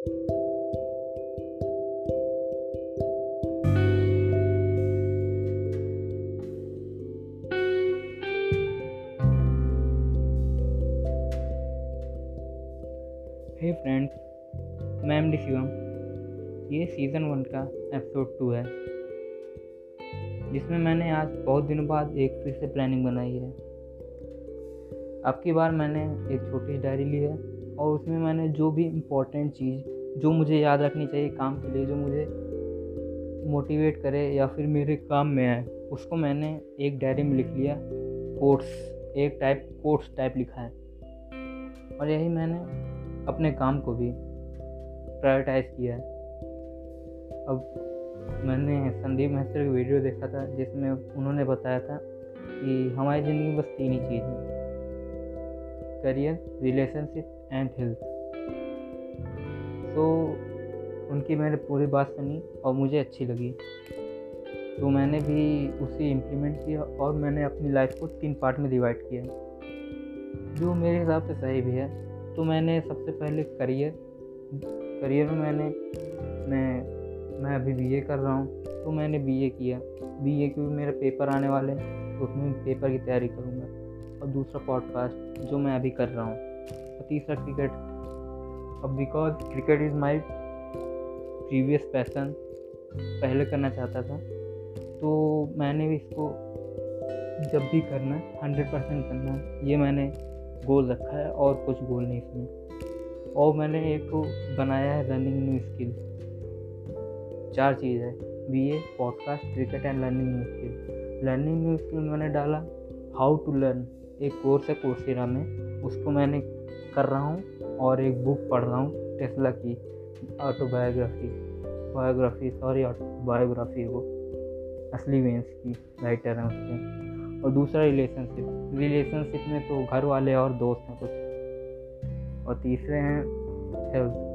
हे friends मैं M D Shivam. ये season one का एपिसोड टू है, जिसमें मैंने आज बहुत दिनों बाद एक फिर से प्लानिंग बनाई है। अब की बार मैंने एक छोटी डायरी ली है और उसमें मैंने जो भी इम्पोर्टेंट चीज़, जो मुझे याद रखनी चाहिए काम के लिए, जो मुझे मोटिवेट करे या फिर मेरे काम में आए, उसको मैंने एक डायरी में लिख लिया कोट्स एक टाइप कोट्स टाइप लिखा है। और यही मैंने अपने काम को भी प्रायोरिटाइज किया है। अब मैंने संदीप महत्र की वीडियो देखा था, जिसमें उन्होंने बताया था कि हमारी ज़िंदगी बस तीन ही चीज़ है। करियर रिलेशनशिप एंड हेल्थ तो उनकी मैंने पूरी बात सुनी और मुझे अच्छी लगी। तो मैंने भी उसे इम्प्लीमेंट किया और मैंने अपनी लाइफ को तीन पार्ट में डिवाइड किया। जो मेरे हिसाब से सही भी है। तो मैंने सबसे पहले करियर करियर में मैंने, मैं मैं अभी बीए कर रहा हूँ। तो मैंने बीए किया। बीए क्योंकि मेरे पेपर आने वाले हैं। तो उसमें पेपर की तैयारी करूँगा। और दूसरा पॉडकास्ट जो मैं अभी कर रहा हूँ। और तीसरा क्रिकेट अब because cricket is my previous passion पहले करना चाहता था तो मैंने भी इसको जब भी करना है हंड्रेड परसेंट करना है। ये मैंने गोल रखा है और कुछ गोल नहीं इसमें। और मैंने एक बनाया है रनिंग न्यू स्किल चार चीज़ है। Be a podcast cricket and learning new skill learning new skill मैंने डाला। हाउ टू लर्न एक कोर्स है कोर्सेरा में। उसको मैंने कर रहा हूँ और एक बुक पढ़ रहा हूँ टेस्ला की ऑटोबायोग्राफी बायोग्राफी सॉरी बायोग्राफी वो, असली वेंस की राइटर हैं उसके। और दूसरा रिलेशनशिप रिलेशनशिप में तो घर वाले और दोस्त हैं कुछ। और तीसरे हैं हेल्थ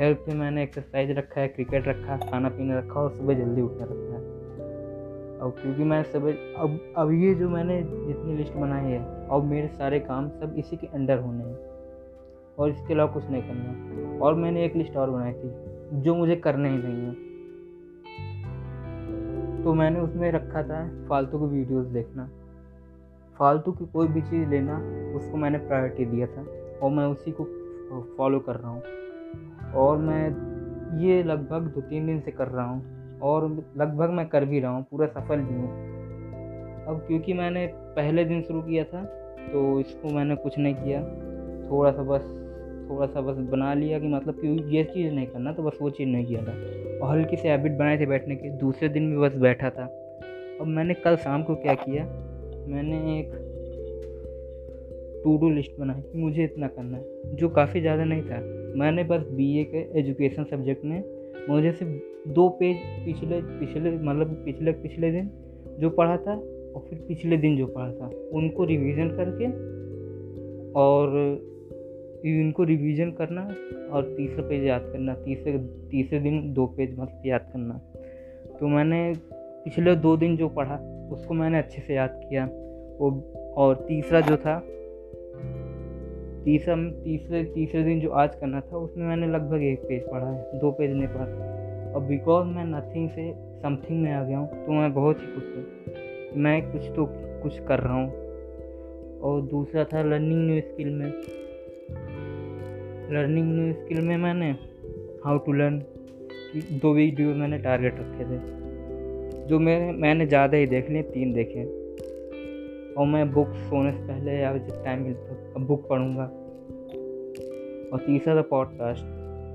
हेल्थ में मैंने एक्सरसाइज रखा है क्रिकेट रखा है, खाना पीना रखा और सुबह जल्दी उठना रखा और क्योंकि मैं सब, अब अब ये जो मैंने जितनी लिस्ट बनाई है और मेरे सारे काम सब इसी के अंडर होने हैं। और इसके अलावा कुछ नहीं करना। और मैंने एक लिस्ट और बनाई थी, जो मुझे करने ही नहीं है। तो मैंने उसमें रखा था फालतू की वीडियोस देखना। फालतू की कोई भी चीज़ लेना, उसको मैंने प्रायोरिटी दिया था। और मैं उसी को फॉलो कर रहा हूँ। और मैं ये लगभग दो तीन दिन से कर रहा हूँ। और लगभग मैं कर भी रहा हूँ, पूरा सफल भी हूँ। अब क्योंकि मैंने पहले दिन शुरू किया था तो इसको मैंने कुछ नहीं किया। थोड़ा सा बस थोड़ा सा बस बना लिया कि मतलब कि ये चीज़ नहीं करना तो बस वो चीज़ नहीं किया था। और हल्की से हैबिट बनाए थे बैठने की, दूसरे दिन भी बस बैठा था। अब मैंने कल शाम को क्या किया, मैंने एक टू डू लिस्ट बनाई कि मुझे इतना करना है, जो काफ़ी ज़्यादा नहीं था। मैंने बस बीए के एजुकेशन सब्जेक्ट में मुझे सिर्फ़ दो पेज पिछले पिछले मतलब पिछले पिछले दिन जो पढ़ा था और फिर पिछले दिन जो पढ़ा था, उनको रिवीजन करके और इनको रिवीजन करना और तीसरा पेज याद करना, तीसरे तीसरे दिन दो पेज मतलब याद करना। तो मैंने पिछले दो दिन जो पढ़ा, उसको मैंने अच्छे से याद किया। वो, और तीसरा जो था तीसरा, तीसरे तीसरे दिन जो आज करना था, उसमें मैंने लगभग एक पेज पढ़ा है, दो पेज नहीं पढ़ा। और बिकॉज़ मैं नथिंग से समथिंग में आ गया हूँ तो मैं बहुत ही खुश हूँ। मैं कुछ तो कुछ कर रहा हूँ। और दूसरा था लर्निंग न्यू स्किल में। लर्निंग न्यू स्किल में मैंने हाउ टू लर्न दो वीडियो मैंने टारगेट रखे थे। जो मेरे, मैंने ज़्यादा ही देख लिए, तीन देखे। और मैं बुक सोने से पहले या जब टाइम मिलता अब बुक पढ़ूँगा। और तीसरा था पॉडकास्ट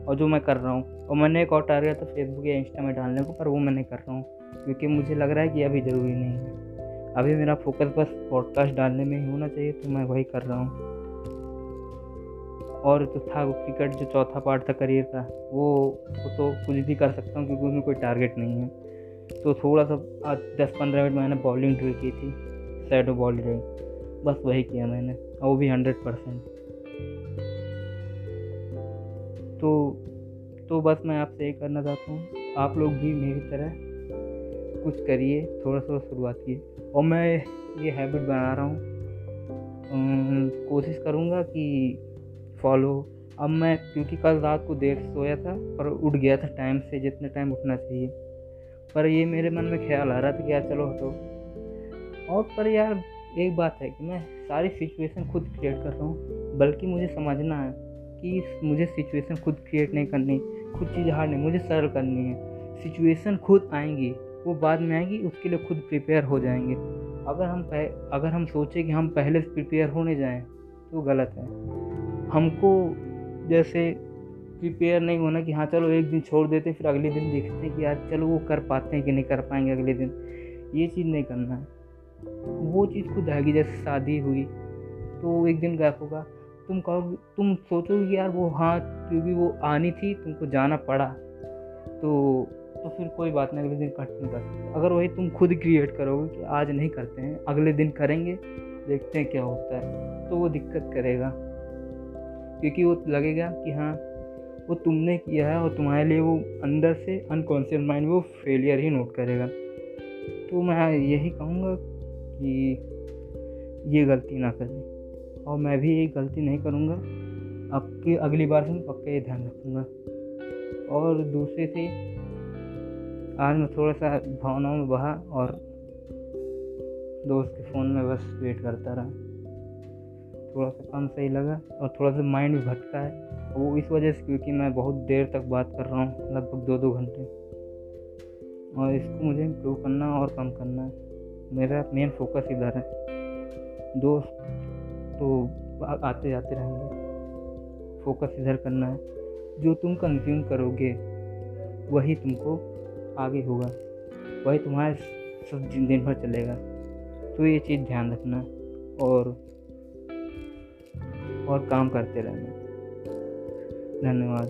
और जो मैं कर रहा हूँ। और मैंने एक और टारगेट था फेसबुक या इंस्टा में डालने को, पर वो मैं नहीं कर रहा हूँ। क्योंकि मुझे लग रहा है कि अभी ज़रूरी नहीं है। अभी मेरा फोकस बस पॉडकास्ट डालने में ही होना चाहिए तो मैं वही कर रहा हूँ। और जो था क्रिकेट जो चौथा पार्ट था करियर का, वो वो तो कुछ भी कर सकता हूँ, क्योंकि उसमें कोई टारगेट नहीं है। तो थोड़ा सा आज दस पंद्रह मिनट मैंने बॉलिंग ड्रिल की थी। सैडो बॉल ड्रिल बस वही किया मैंने, और वो भी हंड्रेड परसेंट तो तो बस मैं आपसे ये करना चाहता हूँ, आप लोग भी मेरी तरह कुछ करिए थोड़ा सा शुरुआत कीजिए। और मैं ये हैबिट बना रहा हूँ कोशिश करूँगा कि फॉलो अब मैं, क्योंकि कल रात को देर से सोया था पर उठ गया था टाइम से, जितने टाइम उठना चाहिए। पर ये मेरे मन में ख्याल आ रहा था कि यार चलो हटो। और पर यार, एक बात है कि मैं सारी सिचुएशन खुद क्रिएट कर रहा हूँ, बल्कि मुझे समझना है कि मुझे सिचुएशन खुद क्रिएट नहीं करनी, खुद चीज़ हार नहीं मुझे सरल करनी है। सिचुएशन खुद आएँगी, वो बाद में आएगी, उसके लिए खुद प्रिपेयर हो जाएँगे। अगर हम अगर हम सोचें कि हम पहले से प्रिपेयर होने जाएँ तो गलत है। हमको जैसे प्रिपेयर नहीं होना कि हाँ चलो एक दिन छोड़ देते, फिर अगले दिन देखते हैं कि यार, चलो वो कर पाते हैं कि नहीं कर पाएँगे अगले दिन। ये चीज़ नहीं करना है। वो चीज़ खुद आएगी, जैसे शादी हुई तो एक दिन गैप होगा। तुम कहोगे तुम सोचोगे यार वो हाँ क्योंकि वो आनी थी, तुमको जाना पड़ा तो तो फिर कोई बात नहीं, अगले दिन कट नहीं कर सकते। अगर वही तुम खुद क्रिएट करोगे कि आज नहीं करते हैं, अगले दिन करेंगे, देखते हैं क्या होता है तो वो दिक्कत करेगा। क्योंकि वो लगेगा कि हाँ वो तुमने किया है और तुम्हारे लिए वो अंदर से अनकॉन्शियस माइंड वो फेलियर ही नोट करेगा। तो मैं यही कहूँगा कि ये गलती ना करें और मैं भी ये गलती नहीं करूँगा। अब की अगली बार से मैं पक्का ये ध्यान रखूँगा। और दूसरे से, आज मैं थोड़ा सा भावनाओं में बहा और दोस्त के फ़ोन में बस वेट करता रहा। थोड़ा सा कम सही लगा और थोड़ा सा माइंड भी भटका है। वो इस वजह से क्योंकि मैं बहुत देर तक बात कर रहा हूँ, लगभग दो दो घंटे। और इसको मुझे इम्प्रूव करना और कम करना है। मेरा मेन फोकस इधर है। दोस्त तो आते जाते रहेंगे। फोकस इधर करना है। जो तुम कंज्यूम करोगे, वही तुमको आगे होगा। वही तुम्हारे सब दिन भर चलेगा। तो ये चीज़ ध्यान रखना और और काम करते रहना। धन्यवाद।